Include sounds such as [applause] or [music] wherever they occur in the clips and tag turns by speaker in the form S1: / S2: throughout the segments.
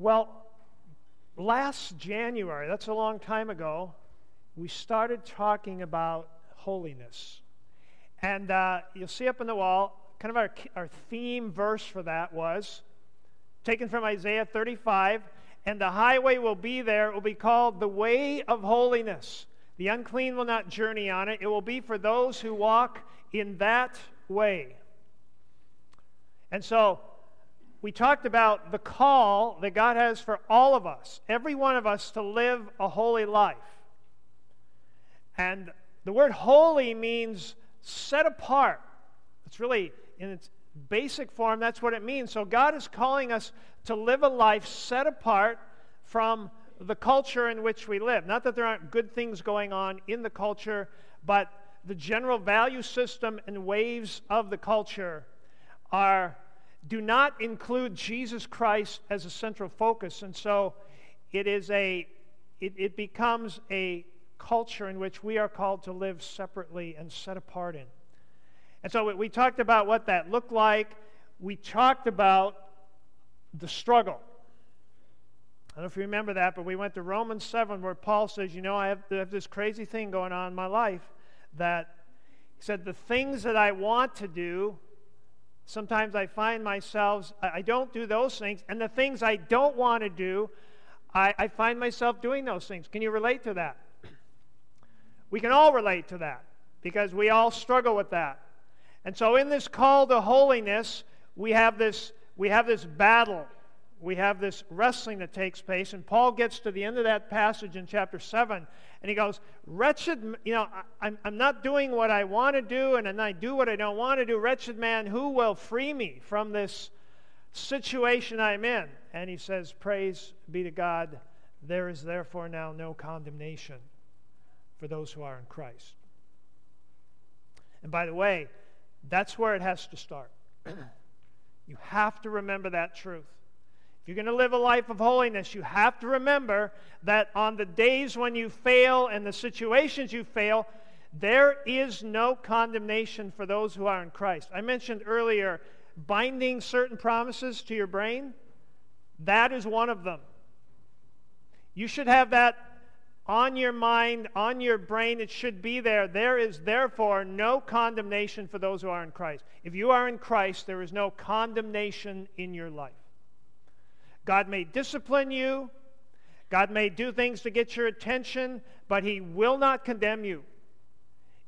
S1: Well, last January, that's a long time ago, we started talking about holiness. And uh, you'll see up on the wall, kind of our, our theme verse for that was taken from Isaiah 35 and the highway will be there. It will be called the way of holiness. The unclean will not journey on it. It will be for those who walk in that way. And so, we talked about the call that God has for all of us, every one of us, to live a holy life. And the word holy means set apart. It's really, in its basic form, that's what it means. So God is calling us to live a life set apart from the culture in which we live. Not that there aren't good things going on in the culture, but the general value system and waves of the culture are do not include Jesus Christ as a central focus. And so it is a it, it becomes a culture in which we are called to live separately and set apart in. And so we talked about what that looked like. We talked about the struggle. I don't know if you remember that, but we went to Romans 7 where Paul says, You know, I have, I have this crazy thing going on in my life that he said, The things that I want to do, sometimes I find myself, I don't do those things. And the things I don't want to do, I, I find myself doing those things. Can you relate to that? We can all relate to that because we all struggle with that. And so in this call to holiness, we have this, we have this battle. We have this wrestling that takes place. And Paul gets to the end of that passage in chapter 7, and he goes, Wretched, you know, I'm, I'm not doing what I want to do, and then I do what I don't want to do. Wretched man, who will free me from this situation I'm in? And he says, Praise be to God. There is therefore now no condemnation for those who are in Christ. And by the way, that's where it has to start. [clears throat] you have to remember that truth. If you're going to live a life of holiness, you have to remember that on the days when you fail and the situations you fail, there is no condemnation for those who are in Christ. I mentioned earlier binding certain promises to your brain. That is one of them. You should have that on your mind, on your brain, it should be there. There is therefore no condemnation for those who are in Christ. If you are in Christ, there is no condemnation in your life. God may discipline you, God may do things to get your attention, but He will not condemn you,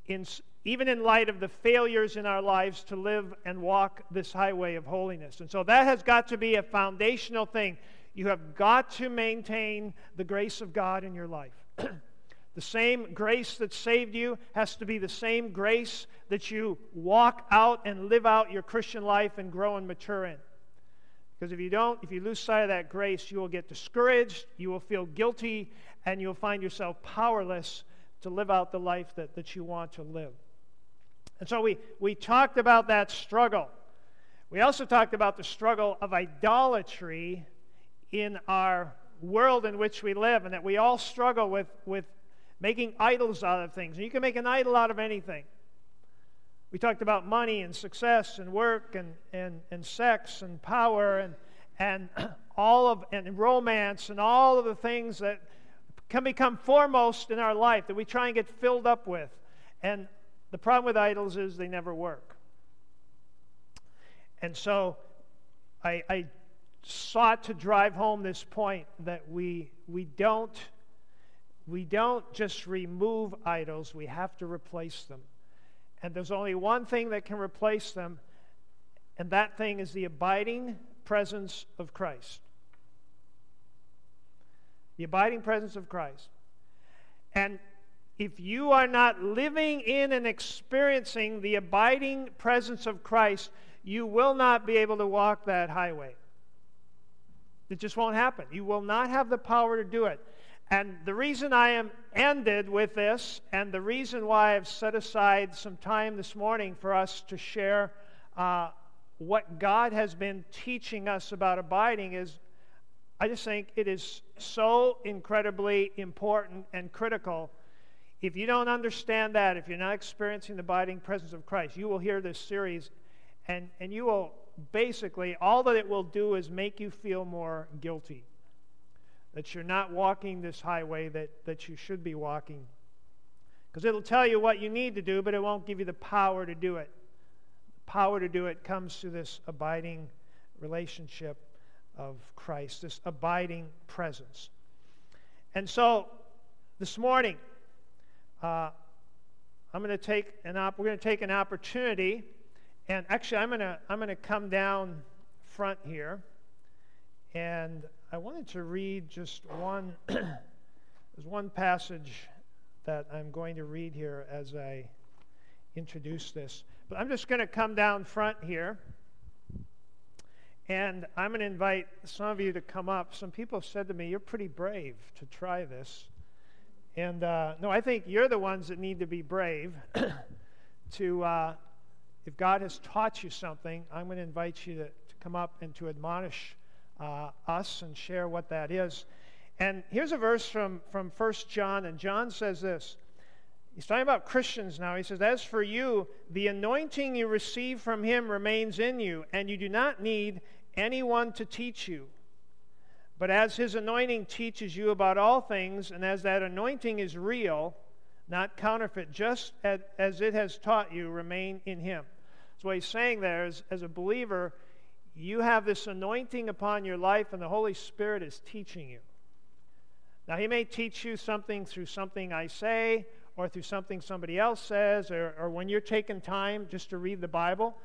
S1: in, even in light of the failures in our lives to live and walk this highway of holiness. And so that has got to be a foundational thing. You have got to maintain the grace of God in your life. [clears throat] the same grace that saved you has to be the same grace that you walk out and live out your Christian life and grow and mature in. Because if you don't, if you lose sight of that grace, you will get discouraged, you will feel guilty, and you'll find yourself powerless to live out the life that, that you want to live. And so we, we talked about that struggle. We also talked about the struggle of idolatry in our world in which we live and that we all struggle with, with making idols out of things. And you can make an idol out of anything. We talked about money and success and work and, and, and sex and power and, and [clears throat] all of and romance and all of the things that can become foremost in our life that we try and get filled up with. And the problem with idols is they never work. And so I, I sought to drive home this point that we, we, don't, we don't just remove idols, we have to replace them. And there's only one thing that can replace them, and that thing is the abiding presence of Christ. The abiding presence of Christ. And if you are not living in and experiencing the abiding presence of Christ, you will not be able to walk that highway. It just won't happen. You will not have the power to do it. And the reason I am ended with this, and the reason why I've set aside some time this morning for us to share uh, what God has been teaching us about abiding is I just think it is so incredibly important and critical. If you don't understand that, if you're not experiencing the abiding presence of Christ, you will hear this series and, and you will basically, all that it will do is make you feel more guilty. That you're not walking this highway that, that you should be walking. Because it'll tell you what you need to do, but it won't give you the power to do it. The power to do it comes through this abiding relationship of Christ, this abiding presence. And so this morning, uh, I'm going to take an op- we're going to take an opportunity, and actually I'm going to I'm going to come down front here, and I wanted to read just one. [clears throat] there's one passage that I'm going to read here as I introduce this, but I'm just going to come down front here. And I'm going to invite some of you to come up. Some people have said to me, You're pretty brave to try this. And uh, no, I think you're the ones that need to be brave [clears throat] to, uh, if God has taught you something, I'm going to invite you to, to come up and to admonish uh, us and share what that is. And here's a verse from, from 1 John, and John says this. He's talking about Christians now. He says, As for you, the anointing you receive from him remains in you, and you do not need anyone to teach you. But as his anointing teaches you about all things, and as that anointing is real, not counterfeit, just as, as it has taught you, remain in him. So, what he's saying there is, as a believer, you have this anointing upon your life, and the Holy Spirit is teaching you. Now, he may teach you something through something I say, or through something somebody else says, or, or when you're taking time just to read the Bible,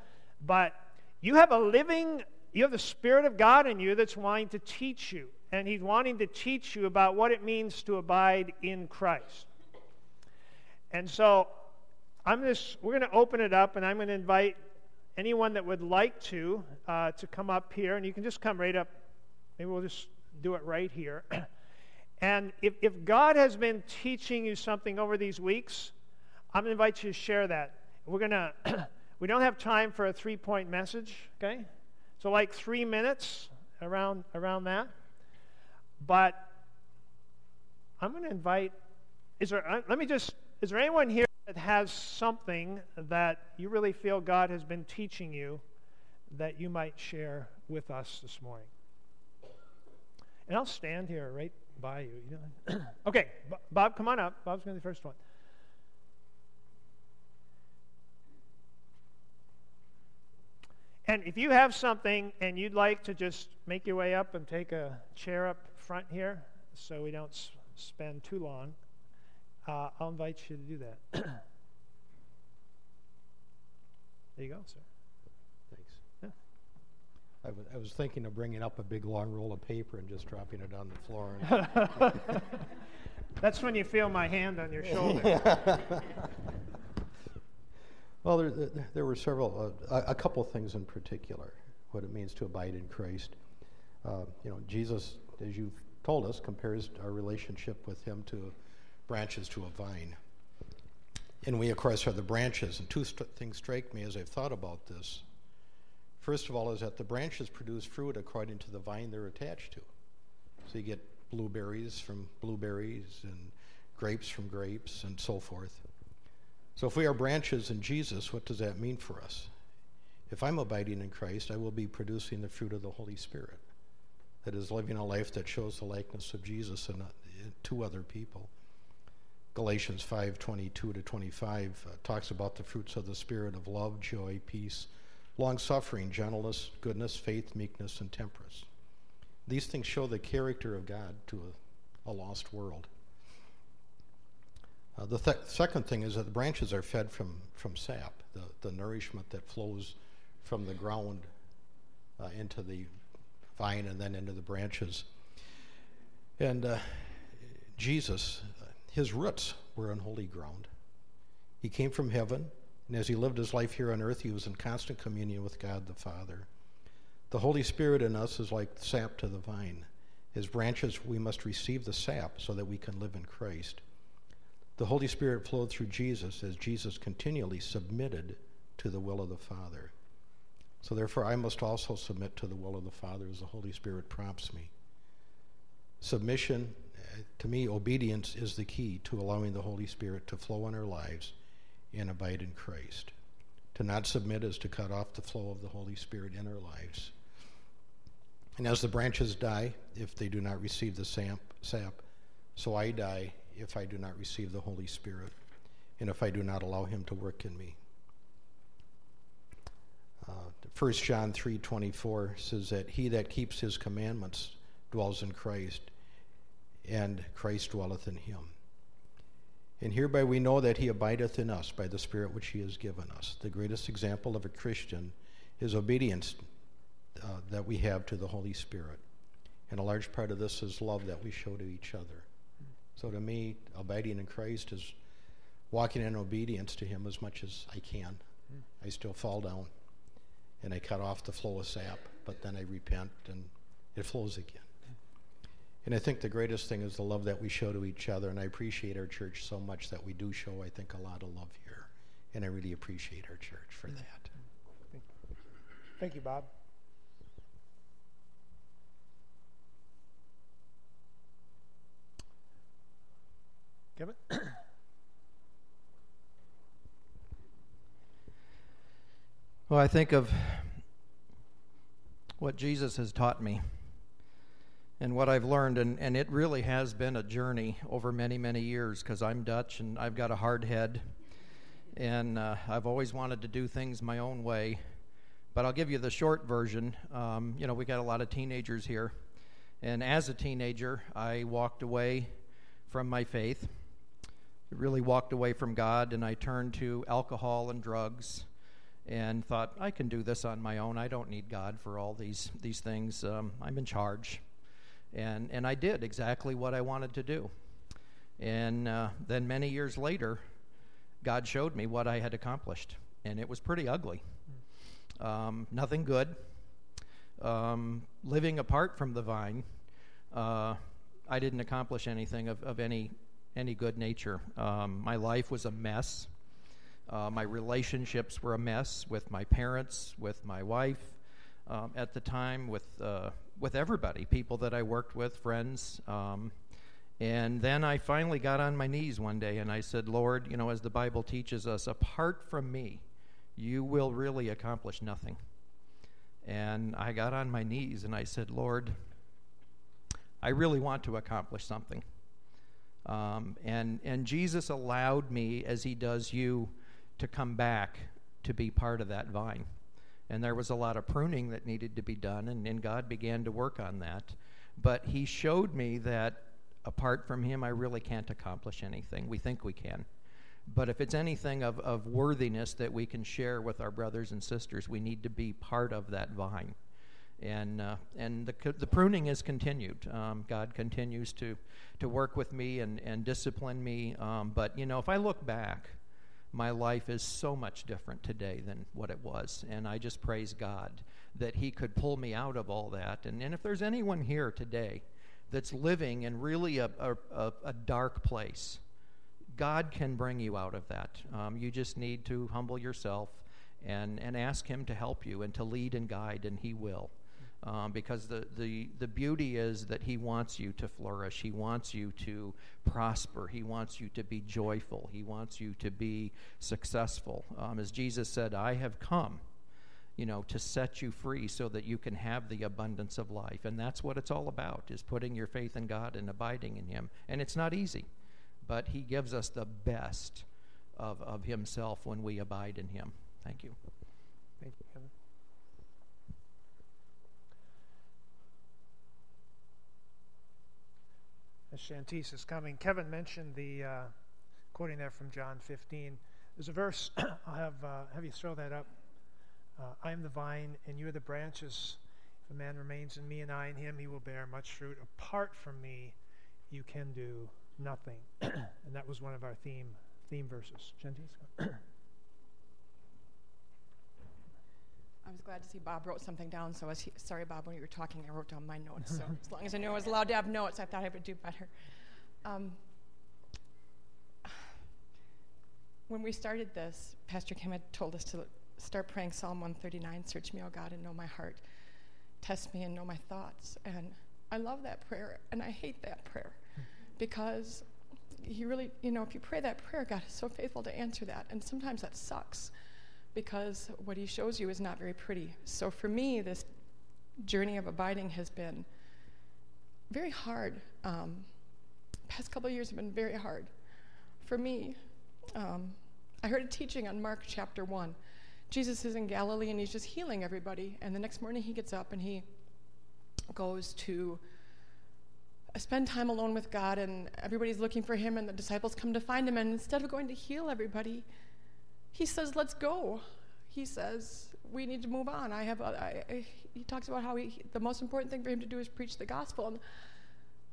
S1: but you have a living you have the Spirit of God in you that's wanting to teach you. And He's wanting to teach you about what it means to abide in Christ. And so I'm just, we're going to open it up, and I'm going to invite anyone that would like to uh, to come up here. And you can just come right up. Maybe we'll just do it right here. [clears throat] and if, if God has been teaching you something over these weeks, I'm going to invite you to share that. We're going to, [clears throat] we don't have time for a three point message, okay? So, like three minutes around, around that. But I'm going to invite, is there, uh, let me just, is there anyone here has something that you really feel God has been teaching you that you might share with us this morning? And I'll stand here right by you. you know? [clears throat] okay, Bob, come on up. Bob's going to be the first one. And if you have something and you'd like to just make your way up and take a chair up front here so we don't spend too long, uh, I'll invite you to do that. [clears throat] there you go, sir.
S2: Thanks. Yeah. I, w- I was thinking of bringing up a big long roll of paper and just dropping it on the floor. [laughs]
S1: That's when you feel my hand on your shoulder. [laughs]
S2: Well, there, there were several, uh, a couple of things in particular, what it means to abide in Christ. Uh, you know, Jesus, as you've told us, compares our relationship with Him to branches to a vine. And we, of course, are the branches. And two st- things strike me as I've thought about this. First of all, is that the branches produce fruit according to the vine they're attached to. So you get blueberries from blueberries and grapes from grapes and so forth. So, if we are branches in Jesus, what does that mean for us? If I'm abiding in Christ, I will be producing the fruit of the Holy Spirit. That is, living a life that shows the likeness of Jesus and uh, to other people. Galatians 5:22 to 25 uh, talks about the fruits of the Spirit of love, joy, peace, long suffering, gentleness, goodness, faith, meekness, and temperance. These things show the character of God to a, a lost world. Uh, the th- second thing is that the branches are fed from, from sap, the, the nourishment that flows from the ground uh, into the vine and then into the branches. And uh, Jesus, his roots were on holy ground. He came from heaven, and as he lived his life here on earth, he was in constant communion with God the Father. The Holy Spirit in us is like sap to the vine. As branches, we must receive the sap so that we can live in Christ. The Holy Spirit flowed through Jesus as Jesus continually submitted to the will of the Father. So, therefore, I must also submit to the will of the Father as the Holy Spirit prompts me. Submission, to me, obedience is the key to allowing the Holy Spirit to flow in our lives and abide in Christ. To not submit is to cut off the flow of the Holy Spirit in our lives. And as the branches die, if they do not receive the sap, sap, so I die if I do not receive the Holy Spirit, and if I do not allow Him to work in me. Uh, 1 John 3:24 says that he that keeps his commandments dwells in Christ, and Christ dwelleth in him. And hereby we know that he abideth in us by the Spirit which he has given us. The greatest example of a Christian is obedience uh, that we have to the Holy Spirit. And a large part of this is love that we show to each other. So to me, abiding in Christ is walking in obedience to him as much as I can. I still fall down and I cut off the flow of sap, but then I repent and it flows again. And I think the greatest thing is the love that we show to each other, and I appreciate our church so much that we do show, I think, a lot of love here. And I really appreciate our church for that.
S1: Thank you, Thank you Bob. Kevin? [coughs]
S3: well, I think of what Jesus has taught me and what I've learned, and, and it really has been a journey over many, many years because I'm Dutch and I've got a hard head, and uh, I've always wanted to do things my own way. But I'll give you the short version. Um, you know, we got a lot of teenagers here, and as a teenager, I walked away from my faith, really walked away from God, and I turned to alcohol and drugs and thought I can do this on my own. I don't need God for all these these things. Um, I'm in charge. And, and I did exactly what I wanted to do. And uh, then many years later, God showed me what I had accomplished. And it was pretty ugly. Um, nothing good. Um, living apart from the vine, uh, I didn't accomplish anything of, of any, any good nature. Um, my life was a mess. Uh, my relationships were a mess with my parents, with my wife um, at the time, with uh, with everybody, people that I worked with, friends. Um, and then I finally got on my knees one day and I said, Lord, you know, as the Bible teaches us, apart from me, you will really accomplish nothing. And I got on my knees and I said, Lord, I really want to accomplish something. Um, and, and Jesus allowed me, as he does you, to come back to be part of that vine and there was a lot of pruning that needed to be done, and, and God began to work on that. But He showed me that apart from Him, I really can't accomplish anything. We think we can. But if it's anything of, of worthiness that we can share with our brothers and sisters, we need to be part of that vine. And, uh, and the, the pruning has continued. Um, God continues to, to work with me and, and discipline me. Um, but, you know, if I look back, my life is so much different today than what it was. And I just praise God that He could pull me out of all that. And, and if there's anyone here today that's living in really a, a, a dark place, God can bring you out of that. Um, you just need to humble yourself and, and ask Him to help you and to lead and guide, and He will um, because the, the, the beauty is that He wants you to flourish. He wants you to prosper. He wants you to be joyful. He wants you to be successful. Um, as Jesus said, I have come. You know, to set you free so that you can have the abundance of life. And that's what it's all about, is putting your faith in God and abiding in Him. And it's not easy, but He gives us the best of, of Himself when we abide in Him. Thank you.
S1: Thank you, Kevin. As Shantice is coming. Kevin mentioned the, uh, quoting there from John 15. There's a verse, [clears throat] I'll have, uh, have you throw that up. Uh, I am the vine, and you are the branches. If a man remains in me and I in him, he will bear much fruit. Apart from me, you can do nothing. [clears throat] and that was one of our theme, theme verses. Shantice? [clears throat]
S4: I was glad to see Bob wrote something down. So I was he- sorry, Bob, when you were talking, I wrote down my notes. So as long as I knew I was allowed to have notes, I thought I would do better. Um, when we started this, Pastor Kim had told us to start praying Psalm 139 Search me, O God, and know my heart. Test me and know my thoughts. And I love that prayer, and I hate that prayer because you really, you know, if you pray that prayer, God is so faithful to answer that. And sometimes that sucks because what he shows you is not very pretty. So for me, this journey of abiding has been very hard. Um, past couple years have been very hard for me. Um, I heard a teaching on Mark chapter 1. Jesus is in Galilee and he's just healing everybody. And the next morning he gets up and he goes to spend time alone with God, and everybody's looking for him, and the disciples come to find him. And instead of going to heal everybody, he says, Let's go. He says, We need to move on. I have, uh, I, he talks about how he, the most important thing for him to do is preach the gospel. And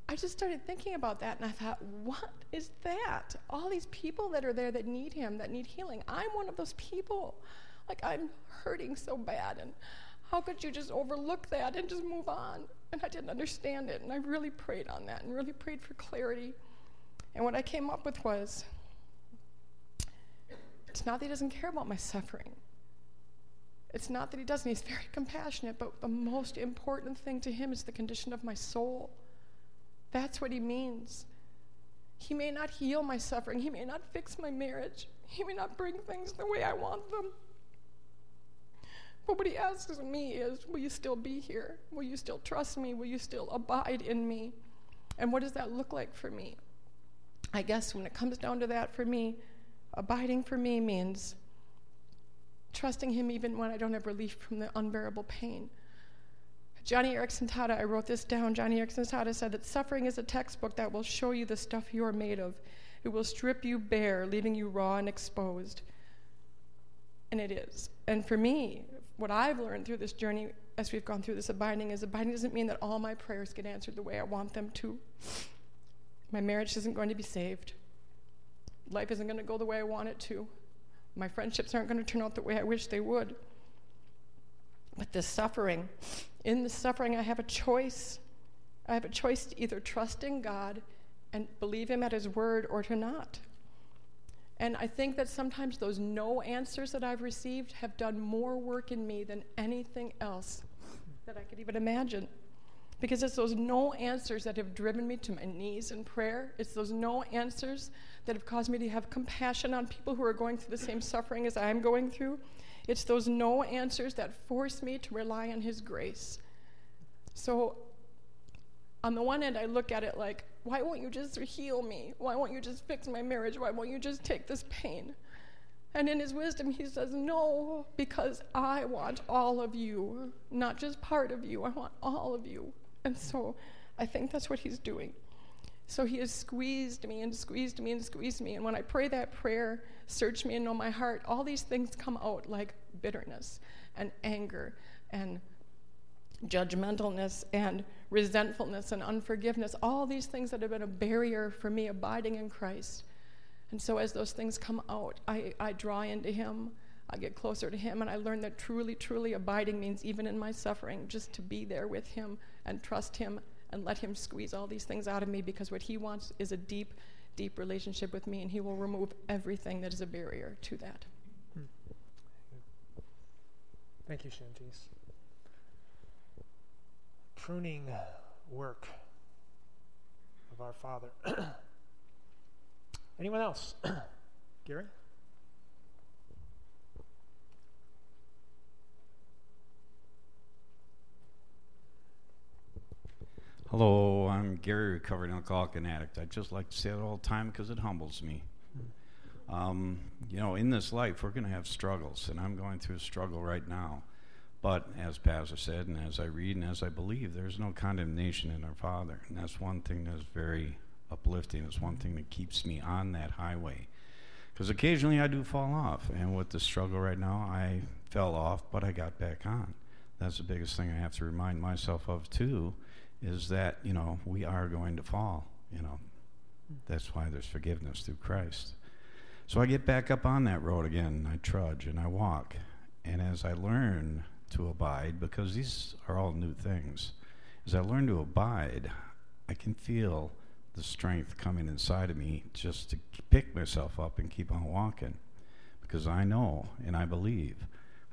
S4: I just started thinking about that, and I thought, What is that? All these people that are there that need him, that need healing. I'm one of those people. Like, I'm hurting so bad. And how could you just overlook that and just move on? And I didn't understand it. And I really prayed on that and really prayed for clarity. And what I came up with was it's not that he doesn't care about my suffering. It's not that he doesn't. He's very compassionate, but the most important thing to him is the condition of my soul. That's what he means. He may not heal my suffering, he may not fix my marriage, he may not bring things the way I want them. But what he asks of me is, will you still be here? Will you still trust me? Will you still abide in me? And what does that look like for me? I guess when it comes down to that for me, abiding for me means trusting him even when I don't have relief from the unbearable pain. Joni Eareckson Tada, I wrote this down. Joni Eareckson Tada said that suffering is a textbook that will show you the stuff you are made of. It will strip you bare, leaving you raw and exposed. And it is. And for me, what I've learned through this journey as we've gone through this abiding is abiding doesn't mean that all my prayers get answered the way I want them to. My marriage isn't going to be saved. Life isn't going to go the way I want it to. My friendships aren't going to turn out the way I wish they would. But this suffering, in the suffering, I have a choice. I have a choice to either trust in God and believe Him at His word or to not. And I think that sometimes those no answers that I've received have done more work in me than anything else that I could even imagine. Because it's those no answers that have driven me to my knees in prayer. It's those no answers that have caused me to have compassion on people who are going through the same suffering as I'm going through. It's those no answers that force me to rely on His grace. So, on the one end, I look at it like, why won't you just heal me? Why won't you just fix my marriage? Why won't you just take this pain? And in his wisdom, he says, No, because I want all of you, not just part of you. I want all of you. And so I think that's what he's doing. So he has squeezed me and squeezed me and squeezed me. And when I pray that prayer, search me and know my heart, all these things come out like bitterness and anger and judgmentalness and resentfulness and unforgiveness, all these things that have been a barrier for me abiding in Christ. And so as those things come out, I, I draw into Him, I get closer to Him, and I learn that truly, truly abiding means even in my suffering, just to be there with Him and trust Him and let Him squeeze all these things out of me because what He wants is a deep, deep relationship with me, and He will remove everything that is a barrier to that. Hmm.
S1: Thank you, Shantice pruning work of our Father. [coughs] Anyone else? [coughs] Gary?
S5: Hello, I'm Gary, recovered alcoholic and addict. I just like to say it all the time because it humbles me. Um, you know, in this life, we're going to have struggles, and I'm going through a struggle right now. But as Pastor said, and as I read and as I believe, there's no condemnation in our Father. And that's one thing that's very uplifting. It's one thing that keeps me on that highway. Because occasionally I do fall off. And with the struggle right now, I fell off, but I got back on. That's the biggest thing I have to remind myself of, too, is that, you know, we are going to fall. You know, that's why there's forgiveness through Christ. So I get back up on that road again. I trudge and I walk. And as I learn to abide because these are all new things. As I learn to abide, I can feel the strength coming inside of me just to pick myself up and keep on walking because I know and I believe.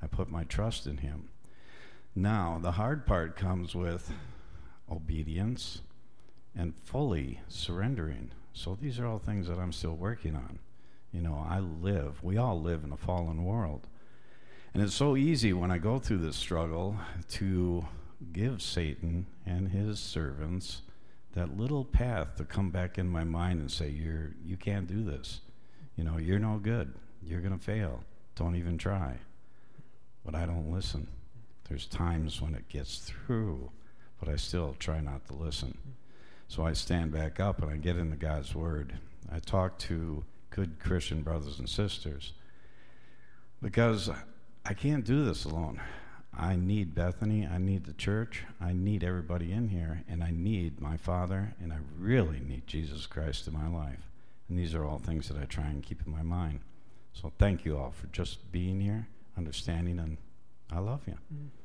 S5: I put my trust in Him. Now, the hard part comes with obedience and fully surrendering. So these are all things that I'm still working on. You know, I live, we all live in a fallen world. And it's so easy when I go through this struggle to give Satan and his servants that little path to come back in my mind and say, You're you can't do this. You know, you're no good. You're gonna fail. Don't even try. But I don't listen. There's times when it gets through, but I still try not to listen. So I stand back up and I get into God's Word. I talk to good Christian brothers and sisters because I can't do this alone. I need Bethany. I need the church. I need everybody in here. And I need my Father. And I really need Jesus Christ in my life. And these are all things that I try and keep in my mind. So thank you all for just being here, understanding, and I love you. Mm-hmm.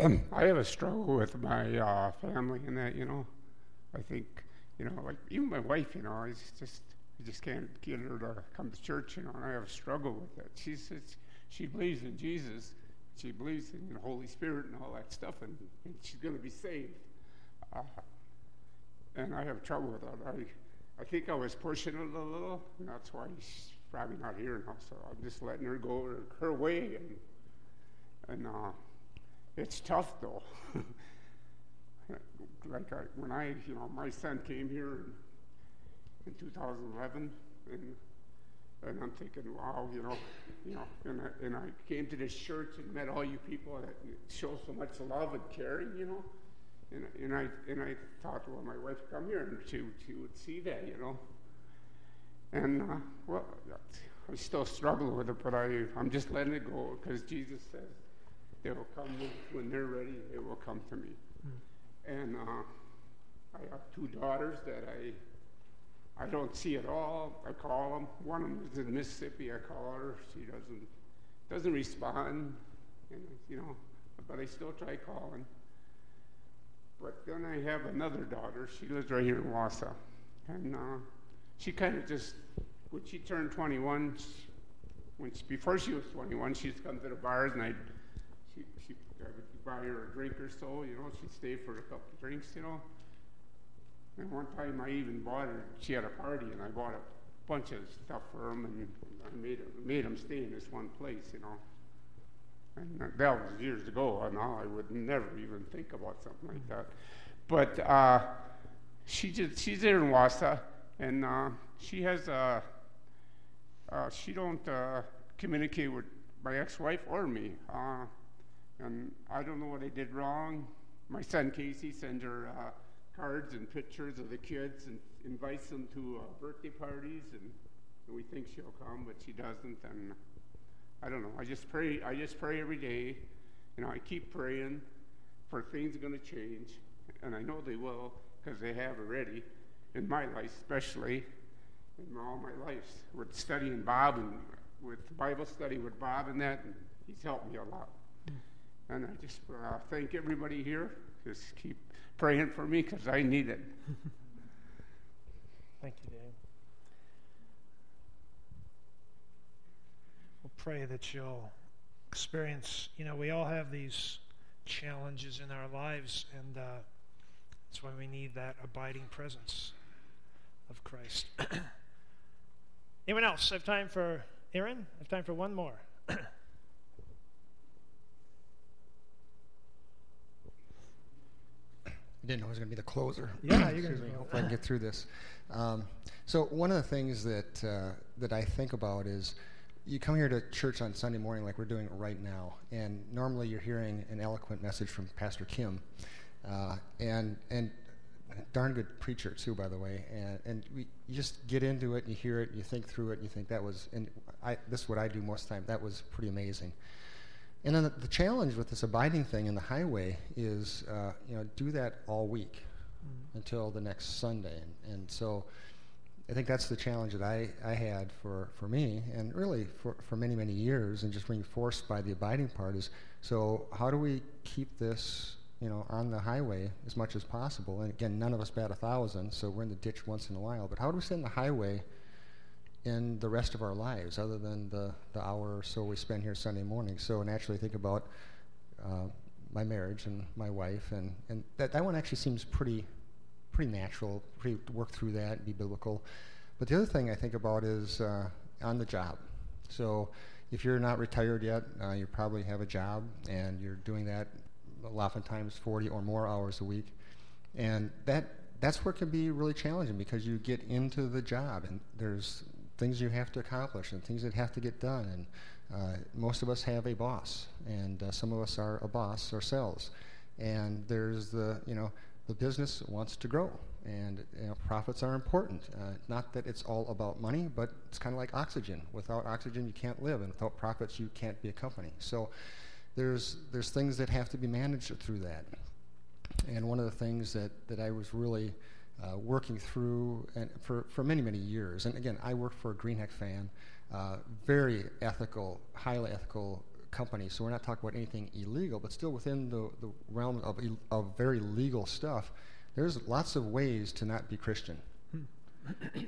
S5: [clears throat]
S6: I have a struggle with my uh, family and that, you know. I think, you know, like even my wife, you know, it's just I just can't get her to come to church, you know, and I have a struggle with that. She says she believes in Jesus, she believes in the Holy Spirit and all that stuff, and, and she's going to be saved. Uh, and I have trouble with that. I, I think I was pushing it a little, and that's why she's probably not here now. So I'm just letting her go her, her way, and and uh, it's tough though. [laughs] like I, when I, you know, my son came here in, in 2011, and and I'm thinking, wow, you know, you know, and I, and I came to this church and met all you people that show so much love and caring, you know, and and I and I thought, well, my wife come here and she she would see that, you know, and uh, well, I still struggle with it, but I I'm just letting it go because Jesus says they will come when they're ready. They will come to me. Mm. And uh, I have two daughters that I I don't see at all. I call them. One of them is in Mississippi. I call her. She doesn't doesn't respond. And you know, but I still try calling. But then I have another daughter. She lives right here in Wausau, and uh, she kind of just when she turned 21. She, when she, before she was 21, she used to come to the bars, and I'd she, she, I would buy her a drink or so, you know, she'd stay for a couple of drinks, you know. And one time I even bought her, she had a party, and I bought a bunch of stuff for them, and I made, made them stay in this one place, you know. And that was years ago, and now I would never even think about something like that. But uh, she just, she's there in Wausau, and uh, she has a, uh, she don't uh, communicate with my ex-wife or me. And I don't know what I did wrong. My son Casey sends her uh, cards and pictures of the kids and invites them to uh, birthday parties, and, and we think she'll come, but she doesn't. And I don't know. I just pray. I just pray every day. You know, I keep praying for things going to change, and I know they will because they have already in my life, especially in all my life with studying Bob and with Bible study with Bob and that. And he's helped me a lot. And I just uh, thank everybody here. Just keep praying for me because I need it. [laughs]
S1: Thank you, Dave. We'll pray that you'll experience, you know, we all have these challenges in our lives, and uh, that's why we need that abiding presence of Christ. [clears throat] Anyone else? Have time for Aaron? I have time for one more.
S7: I didn't know I was going to be the closer.
S1: Yeah, you're going
S7: to. Hope I can get through this. Um, so one of the things that uh, that I think about is you come here to church on Sunday morning like we're doing right now, and normally you're hearing an eloquent message from Pastor Kim, uh, and and darn good preacher too, by the way. And and we, you just get into it, and you hear it, and you think through it, and you think that was and I this is what I do most of the time. That was pretty amazing. And then the, the, challenge with this abiding thing in the highway is, uh, you know, do that all week mm-hmm. until the next Sunday. And, and, so I think that's the challenge that I, I had for, for me and really for, for many, many years and just being forced by the abiding part is, so how do we keep this you know, on the highway as much as possible. And again, none of us bat a thousand, so we're in the ditch once in a while. But how do we stay in the highway in the rest of our lives, other than the, the hour or so we spend here Sunday morning? So naturally, think about uh, my marriage and my wife, and, and that, that one actually seems pretty pretty natural, pretty work through that, be biblical. But the other thing I think about is uh, on the job. So if you're not retired yet, uh, you probably have a job, and you're doing that oftentimes 40 or more hours a week. And that that's where it can be really challenging because you get into the job and there's things you have to accomplish and things that have to get done. And uh, most of us have a boss, and uh, some of us are a boss ourselves. And there's the you know the business wants to grow, and you know, profits are important. Uh, not that it's all about money, but it's kind of like oxygen. Without oxygen, you can't live, and without profits, you can't be a company. So there's there's things that have to be managed through that. And one of the things that, that I was really uh, working through and for, for many, many years, and again, I worked for a Greenheck fan, uh, very ethical, highly ethical company, so we're not talking about anything illegal, but still within the, the realm of, of very legal stuff, there's lots of ways to not be Christian.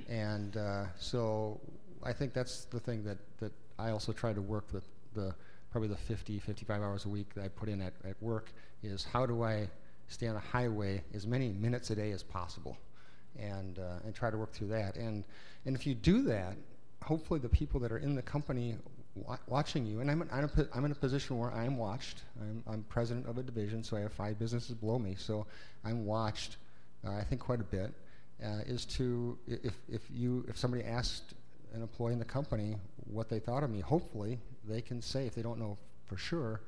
S7: and uh, so I think that's the thing that, that I also try to work with the probably the 50, 55 hours a week that I put in at, at work is how do I stay on the highway as many minutes a day as possible and, uh, and try to work through that. And, and if you do that, hopefully the people that are in the company wa- watching you, and I'm, I'm, a, I'm in a position where I'm watched. I'm, I'm president of a division, so I have five businesses below me, so I'm watched, uh, I think, quite a bit. Uh, is to if, if you if somebody asked an employee in the company what they thought of me, hopefully they can say, if they don't know for sure,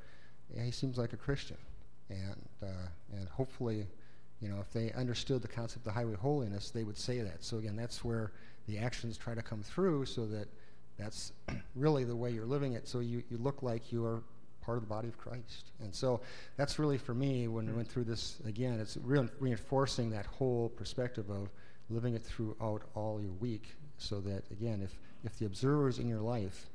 S7: yeah, he seems like a Christian. And, uh, and hopefully, you know, if they understood the concept of the highway holiness, they would say that. So again, that's where the actions try to come through so that that's [clears throat] really the way you're living it. So you, you look like you are part of the body of Christ. And so that's really for me when I went through this again, it's re- reinforcing that whole perspective of living it throughout all your week so that again, if, if the observers in your life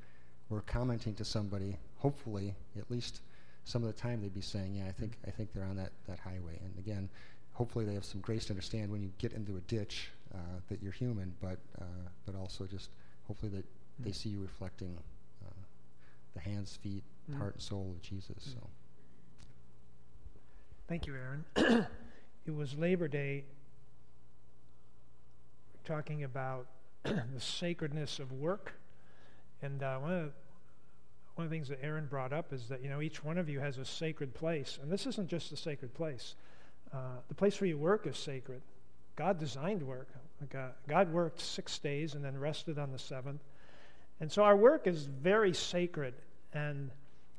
S7: were commenting to somebody, hopefully, at least some of the time they'd be saying, "Yeah, I think I think they're on that, that highway." And again, hopefully they have some grace to understand when you get into a ditch uh, that you're human, but uh, but also just hopefully that mm-hmm. they see you reflecting uh, the hands, feet, mm-hmm. heart, and soul of Jesus. Mm-hmm. So.
S1: Thank you, Aaron. [coughs] it was Labor Day. Talking about [coughs] the sacredness of work and uh, one, of the, one of the things that Aaron brought up is that, you know, each one of you has a sacred place. And this isn't just a sacred place. Uh, the place where you work is sacred. God designed work. God, uh, God worked six days and then rested on the seventh. And so our work is very sacred. And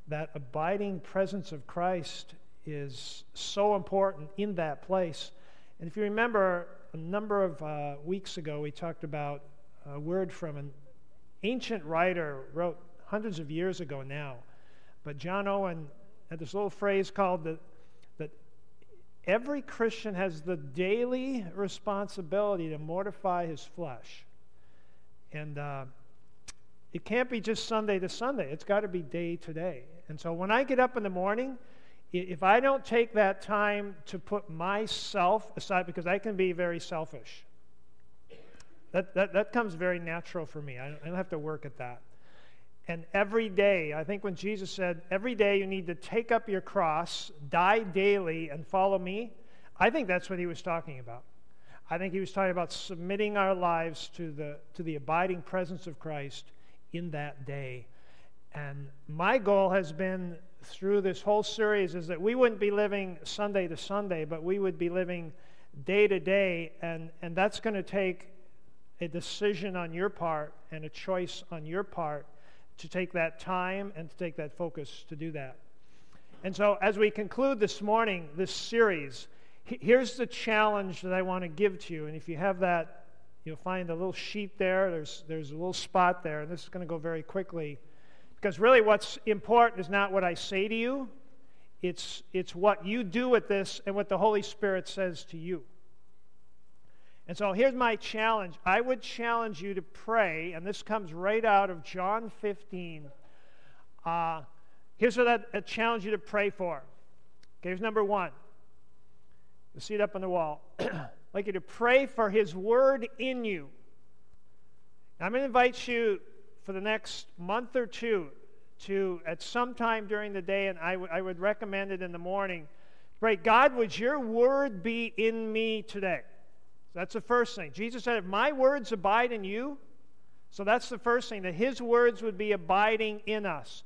S1: that abiding presence of Christ is so important in that place. And if you remember, a number of uh, weeks ago, we talked about a word from an ancient writer wrote hundreds of years ago now, but John Owen had this little phrase called that, that every Christian has the daily responsibility to mortify his flesh. And uh, it can't be just Sunday to Sunday, it's got to be day to day. And so when I get up in the morning, if I don't take that time to put myself aside, because I can be very selfish, that, that, that comes very natural for me. I don't, I don't have to work at that. And every day, I think when Jesus said, every day you need to take up your cross, die daily, and follow me, I think that's what he was talking about. I think he was talking about submitting our lives to the, to the abiding presence of Christ in that day. And my goal has been through this whole series is that we wouldn't be living Sunday to Sunday, but we would be living day to day. And, and that's going to take a decision on your part and a choice on your part to take that time and to take that focus to do that. And so, as we conclude this morning, this series, here's the challenge that I want to give to you. And if you have that, you'll find a little sheet there. There's, there's a little spot there. And this is going to go very quickly. Because really, what's important is not what I say to you, it's, it's what you do with this and what the Holy Spirit says to you. And so here's my challenge. I would challenge you to pray, and this comes right out of John 15. Uh, here's what I challenge you to pray for. Okay, here's number one You'll see it up on the wall. [clears throat] I'd like you to pray for His Word in you. I'm going to invite you for the next month or two to, at some time during the day, and I, w- I would recommend it in the morning, pray, God, would your Word be in me today? That's the first thing. Jesus said, if my words abide in you, so that's the first thing, that his words would be abiding in us.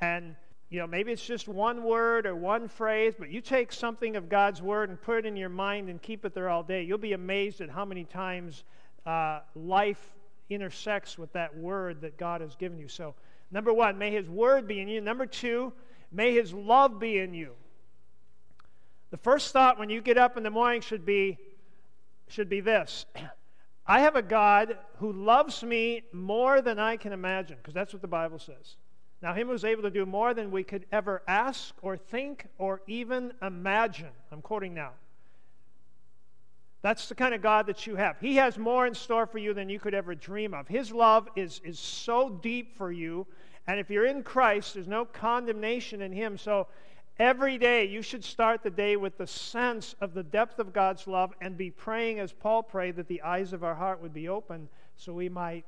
S1: And, you know, maybe it's just one word or one phrase, but you take something of God's word and put it in your mind and keep it there all day. You'll be amazed at how many times uh, life intersects with that word that God has given you. So, number one, may his word be in you. Number two, may his love be in you. The first thought when you get up in the morning should be, should be this [clears throat] I have a God who loves me more than I can imagine, because that's what the Bible says. Now, Him who's able to do more than we could ever ask or think or even imagine. I'm quoting now. That's the kind of God that you have. He has more in store for you than you could ever dream of. His love is, is so deep for you. And if you're in Christ, there's no condemnation in Him. So Every day, you should start the day with the sense of the depth of God's love and be praying as Paul prayed that the eyes of our heart would be open so we might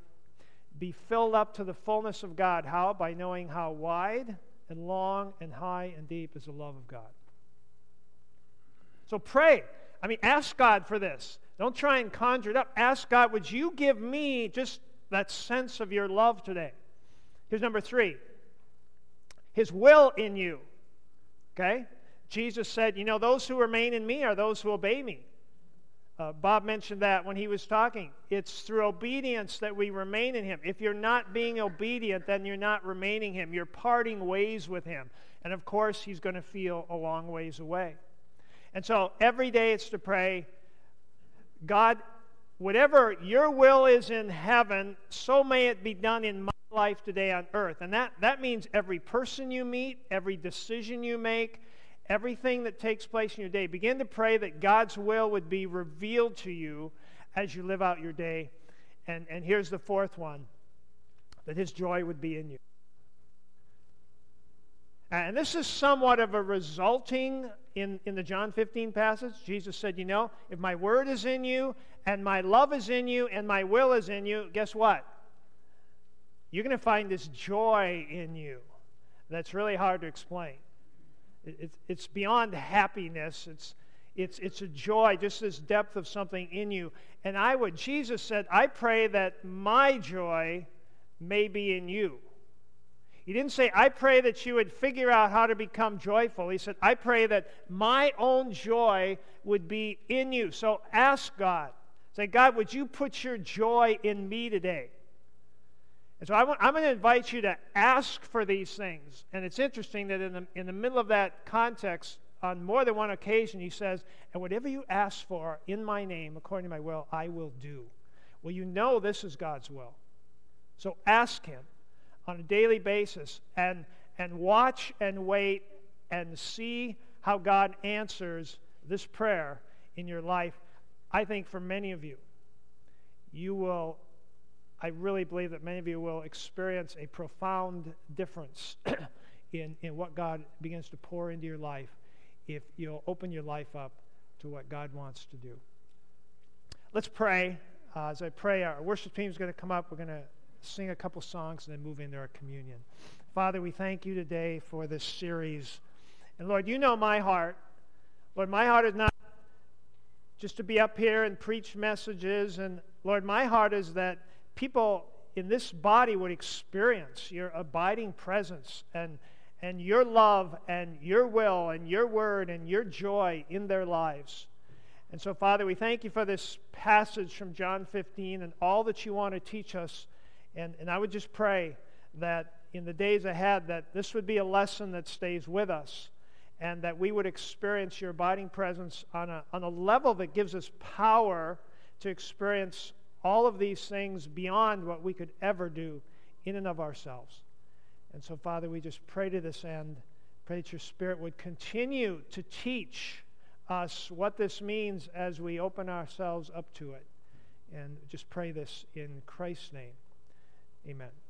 S1: be filled up to the fullness of God. How? By knowing how wide and long and high and deep is the love of God. So pray. I mean, ask God for this. Don't try and conjure it up. Ask God, would you give me just that sense of your love today? Here's number three His will in you. Okay? Jesus said, You know, those who remain in me are those who obey me. Uh, Bob mentioned that when he was talking. It's through obedience that we remain in him. If you're not being obedient, then you're not remaining him. You're parting ways with him. And of course, he's going to feel a long ways away. And so every day it's to pray, God, whatever your will is in heaven, so may it be done in my life today on earth. And that, that means every person you meet, every decision you make, everything that takes place in your day. Begin to pray that God's will would be revealed to you as you live out your day. And, and here's the fourth one that His joy would be in you. And this is somewhat of a resulting in, in the John 15 passage. Jesus said, You know, if my word is in you, and my love is in you, and my will is in you, guess what? You're going to find this joy in you that's really hard to explain. It's, it's beyond happiness. It's, it's, it's a joy, just this depth of something in you. And I would, Jesus said, I pray that my joy may be in you. He didn't say, I pray that you would figure out how to become joyful. He said, I pray that my own joy would be in you. So ask God. Say, God, would you put your joy in me today? And so I am going to invite you to ask for these things. And it's interesting that in the, in the middle of that context, on more than one occasion, he says, And whatever you ask for in my name, according to my will, I will do. Well, you know this is God's will. So ask him on a daily basis and, and watch and wait and see how God answers this prayer in your life. I think for many of you, you will I really believe that many of you will experience a profound difference [clears throat] in, in what God begins to pour into your life if you'll open your life up to what God wants to do. Let's pray. Uh, as I pray, our worship team is going to come up. We're going to sing a couple songs and then move into our communion. Father, we thank you today for this series. And Lord, you know my heart. Lord, my heart is not just to be up here and preach messages. And Lord, my heart is that people in this body would experience your abiding presence and, and your love and your will and your word and your joy in their lives. And so, Father, we thank you for this passage from John 15 and all that you want to teach us. And, and I would just pray that in the days ahead that this would be a lesson that stays with us and that we would experience your abiding presence on a, on a level that gives us power to experience all of these things beyond what we could ever do in and of ourselves. And so, Father, we just pray to this end. Pray that your Spirit would continue to teach us what this means as we open ourselves up to it. And just pray this in Christ's name. Amen.